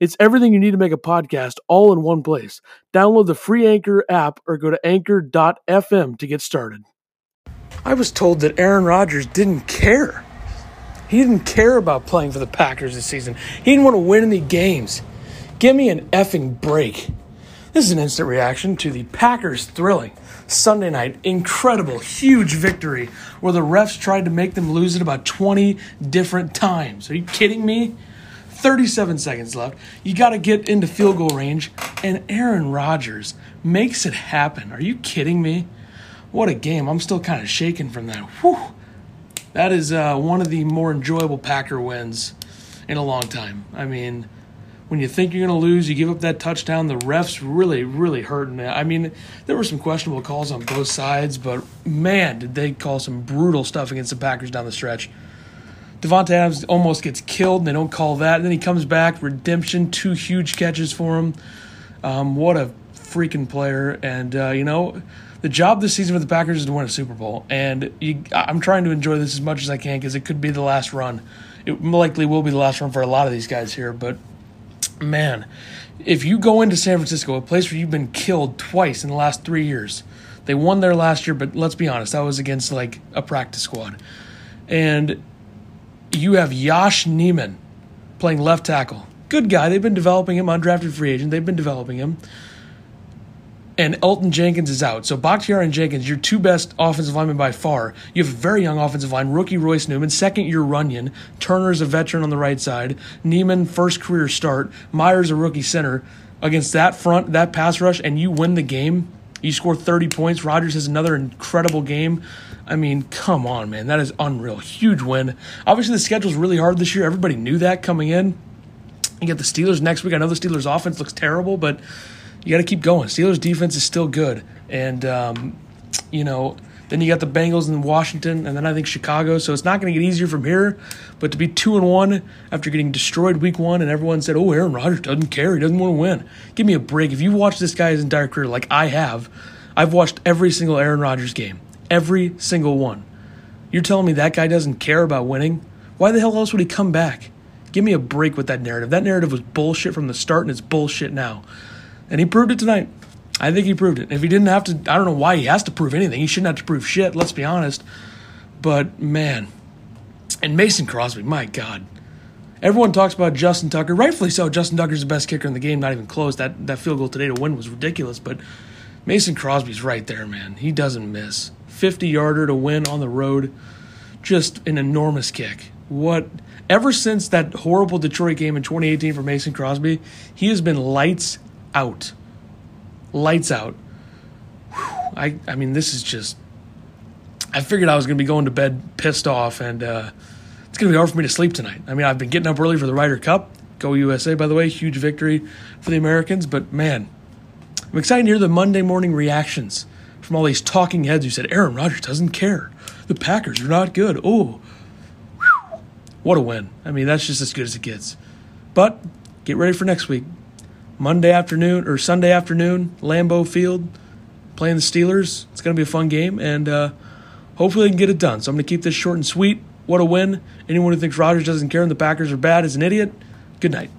It's everything you need to make a podcast all in one place. Download the free Anchor app or go to anchor.fm to get started. I was told that Aaron Rodgers didn't care. He didn't care about playing for the Packers this season. He didn't want to win any games. Give me an effing break. This is an instant reaction to the Packers' thrilling Sunday night, incredible, huge victory where the refs tried to make them lose it about 20 different times. Are you kidding me? 37 seconds left. You got to get into field goal range, and Aaron Rodgers makes it happen. Are you kidding me? What a game. I'm still kind of shaking from that. Whew. That is uh, one of the more enjoyable Packer wins in a long time. I mean, when you think you're going to lose, you give up that touchdown. The refs really, really hurting. I mean, there were some questionable calls on both sides, but man, did they call some brutal stuff against the Packers down the stretch. Davante Adams almost gets killed, and they don't call that. And then he comes back, redemption, two huge catches for him. Um, what a freaking player! And uh, you know, the job this season for the Packers is to win a Super Bowl, and you, I'm trying to enjoy this as much as I can because it could be the last run. It likely will be the last run for a lot of these guys here, but man, if you go into San Francisco, a place where you've been killed twice in the last three years, they won there last year, but let's be honest, that was against like a practice squad, and you have Yosh Nijman playing left tackle. Good guy. They've been developing him, undrafted free agent. They've been developing him. And Elgton Jenkins is out. So Bakhtiari and Jenkins, your two best offensive linemen by far. You have a very young offensive line, rookie Royce Newman, second year Runyan. Turner's a veteran on the right side. Nijman, first career start. Myers, a rookie center. Against that front, that pass rush, and you win the game. You score 30 points. Rodgers has another incredible game. I mean, come on, man. That is unreal. Huge win. Obviously, the schedule's really hard this year. Everybody knew that coming in. You get the Steelers next week. I know the Steelers' offense looks terrible, but you got to keep going. Steelers' defense is still good. And, um, you know, then you got the Bengals in Washington, and then I think Chicago. So it's not going to get easier from here. But to be two and one after getting destroyed week one, and everyone said, "Oh, Aaron Rodgers doesn't care. He doesn't want to win." Give me a break. If you watch this guy's entire career, like I have, I've watched every single Aaron Rodgers game. Every single one. You're telling me that guy doesn't care about winning? Why the hell else would he come back? Give me a break with that narrative. That narrative was bullshit from the start and it's bullshit now. And he proved it tonight. I think he proved it. If he didn't have to, I don't know why he has to prove anything. He shouldn't have to prove shit, let's be honest. But man, and Mason Crosby, my God. Everyone talks about Justin Tucker, rightfully so. Justin Tucker's the best kicker in the game, not even close. That that field goal today to win was ridiculous, but Mason Crosby's right there, man. He doesn't miss. 50 yarder to win on the road. Just an enormous kick. What ever since that horrible Detroit game in 2018 for Mason Crosby, he has been lights out. Lights out. Whew. I I mean this is just I figured I was going to be going to bed pissed off and uh, it's going to be hard for me to sleep tonight. I mean, I've been getting up early for the Ryder Cup. Go USA, by the way, huge victory for the Americans. But man, I'm excited to hear the Monday morning reactions from all these talking heads who said Aaron Rodgers doesn't care. The Packers are not good. Oh, what a win. I mean, that's just as good as it gets. But get ready for next week. Monday afternoon or Sunday afternoon, Lambeau Field, playing the Steelers. It's going to be a fun game, and uh, hopefully they can get it done. So I'm going to keep this short and sweet. What a win. Anyone who thinks Rodgers doesn't care and the Packers are bad is an idiot. Good night.